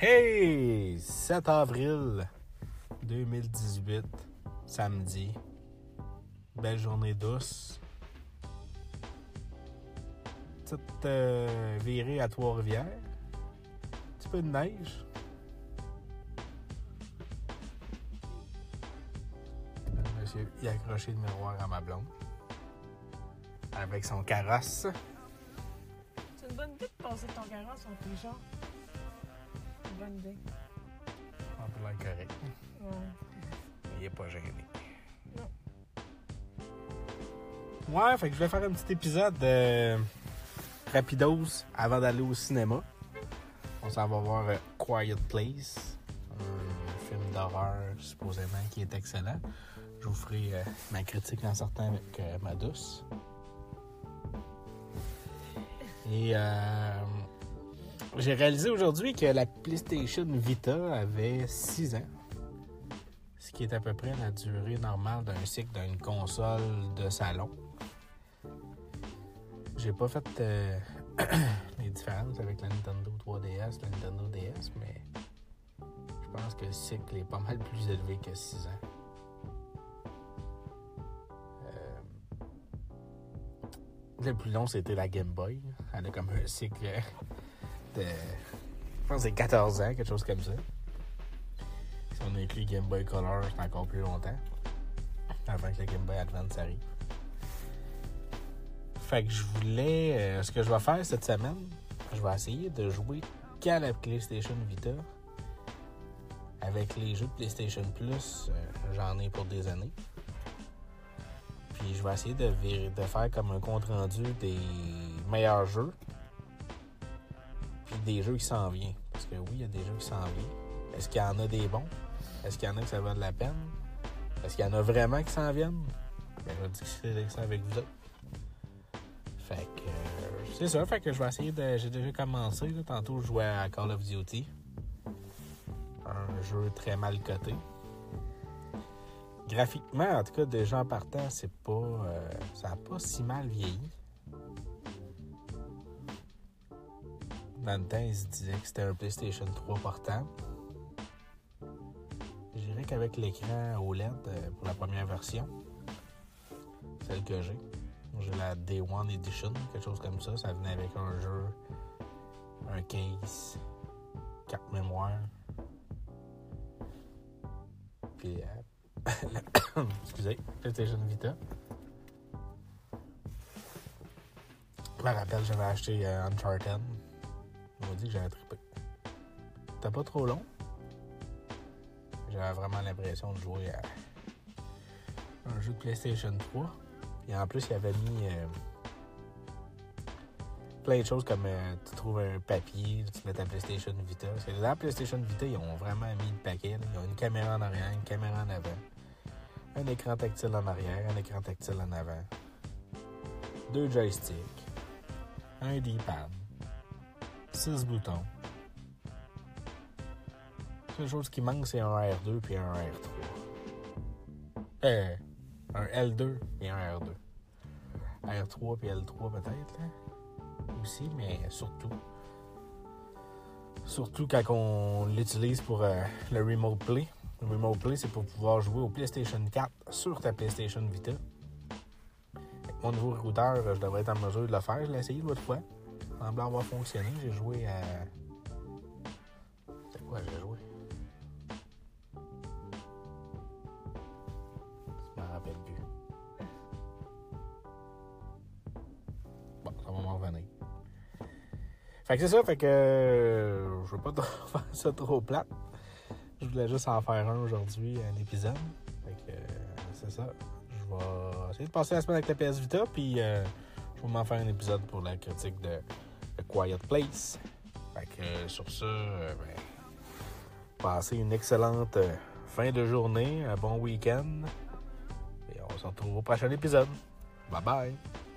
Hey! 7 avril 2018, samedi. Belle journée douce. Petite euh, virée à Trois-Rivières. Petit peu de neige. Monsieur, a accroché le miroir à ma blonde. Avec son carrosse. C'est une bonne idée de passer ton tes gens. Une bonne idée. On peut l'air correct. Ouais. Il est pas gêné. Non. Ouais, fait que je vais faire un petit épisode de rapidos avant d'aller au cinéma. On s'en va voir euh, Quiet Place, un film d'horreur supposément qui est excellent. Je vous ferai euh, ma critique en sortant avec euh, ma douce. Et euh, j'ai réalisé aujourd'hui que la PlayStation Vita avait 6 ans. Ce qui est à peu près la durée normale d'un cycle d'une console de salon. J'ai pas fait euh, les différences avec la Nintendo 3DS, la Nintendo DS, mais je pense que le cycle est pas mal plus élevé que 6 ans. Euh, le plus long, c'était la Game Boy. Elle a comme un cycle de. Je pense que c'est 14 ans, quelque chose comme ça. Si on inclut Game Boy Color, c'est encore plus longtemps. Avant que le Game Boy Advance arrive. Fait que je voulais. euh, ce que je vais faire cette semaine, je vais essayer de jouer qu'à la PlayStation Vita. Avec les jeux de PlayStation Plus, euh, j'en ai pour des années. Puis je vais essayer de faire comme un compte rendu des meilleurs jeux. Des jeux qui s'en viennent. Parce que oui, il y a des jeux qui s'en viennent. Est-ce qu'il y en a des bons? Est-ce qu'il y en a que ça vaut de la peine? Est-ce qu'il y en a vraiment qui s'en viennent? Ben, je vais discuter ça avec vous autres. Fait que euh, c'est ça, fait que je vais essayer de. J'ai déjà commencé. là. Tantôt, je jouais à Call of Duty. Un jeu très mal coté. Graphiquement, en tout cas, déjà en partant, c'est pas. euh, ça n'a pas si mal vieilli. Dans le se disaient que c'était un PlayStation 3 portable. Je dirais qu'avec l'écran OLED euh, pour la première version, celle que j'ai, j'ai la Day One Edition, quelque chose comme ça. Ça venait avec un jeu, un case, carte mémoire. Puis, euh, la- excusez, PlayStation Vita. Je me rappelle, j'avais acheté euh, Uncharted. On m'a dit que j'avais trippé. C'était pas trop long. J'avais vraiment l'impression de jouer à un jeu de PlayStation 3. Et en plus, il avait mis euh, plein de choses comme euh, tu trouves un papier, tu mets ta PlayStation Vita. Dans la PlayStation Vita, ils ont vraiment mis le paquet. Ils ont une caméra en arrière, une caméra en avant, un écran tactile en arrière, un écran tactile en avant, deux joysticks, un D-pad, six boutons. La seule chose qui manque, c'est un R2 puis un R3. Euh, un L2 et un R2. R3 puis L3 peut-être, là. Aussi, mais surtout. Surtout quand on l'utilise pour euh, le Remote Play. Le Remote Play, c'est pour pouvoir jouer au PlayStation 4 sur ta PlayStation Vita. Avec mon nouveau routeur, je devrais être en mesure de le faire. Je l'ai essayé l'autre fois. Semble avoir fonctionné. J'ai joué à. C'est quoi j'ai joué? Je m'en rappelle plus. Bon, ça va m'en revenir. Fait que c'est ça, fait que euh, je veux pas faire ça trop plate. Je voulais juste en faire un aujourd'hui, un épisode. Fait que euh, c'est ça. Je vais essayer de passer la semaine avec la PS Vita, puis euh, je vais m'en faire un épisode pour la critique de Quiet Place. Euh, sur ça, euh, ben, passez une excellente euh, fin de journée, un bon week-end. Et on se retrouve au prochain épisode. Bye bye!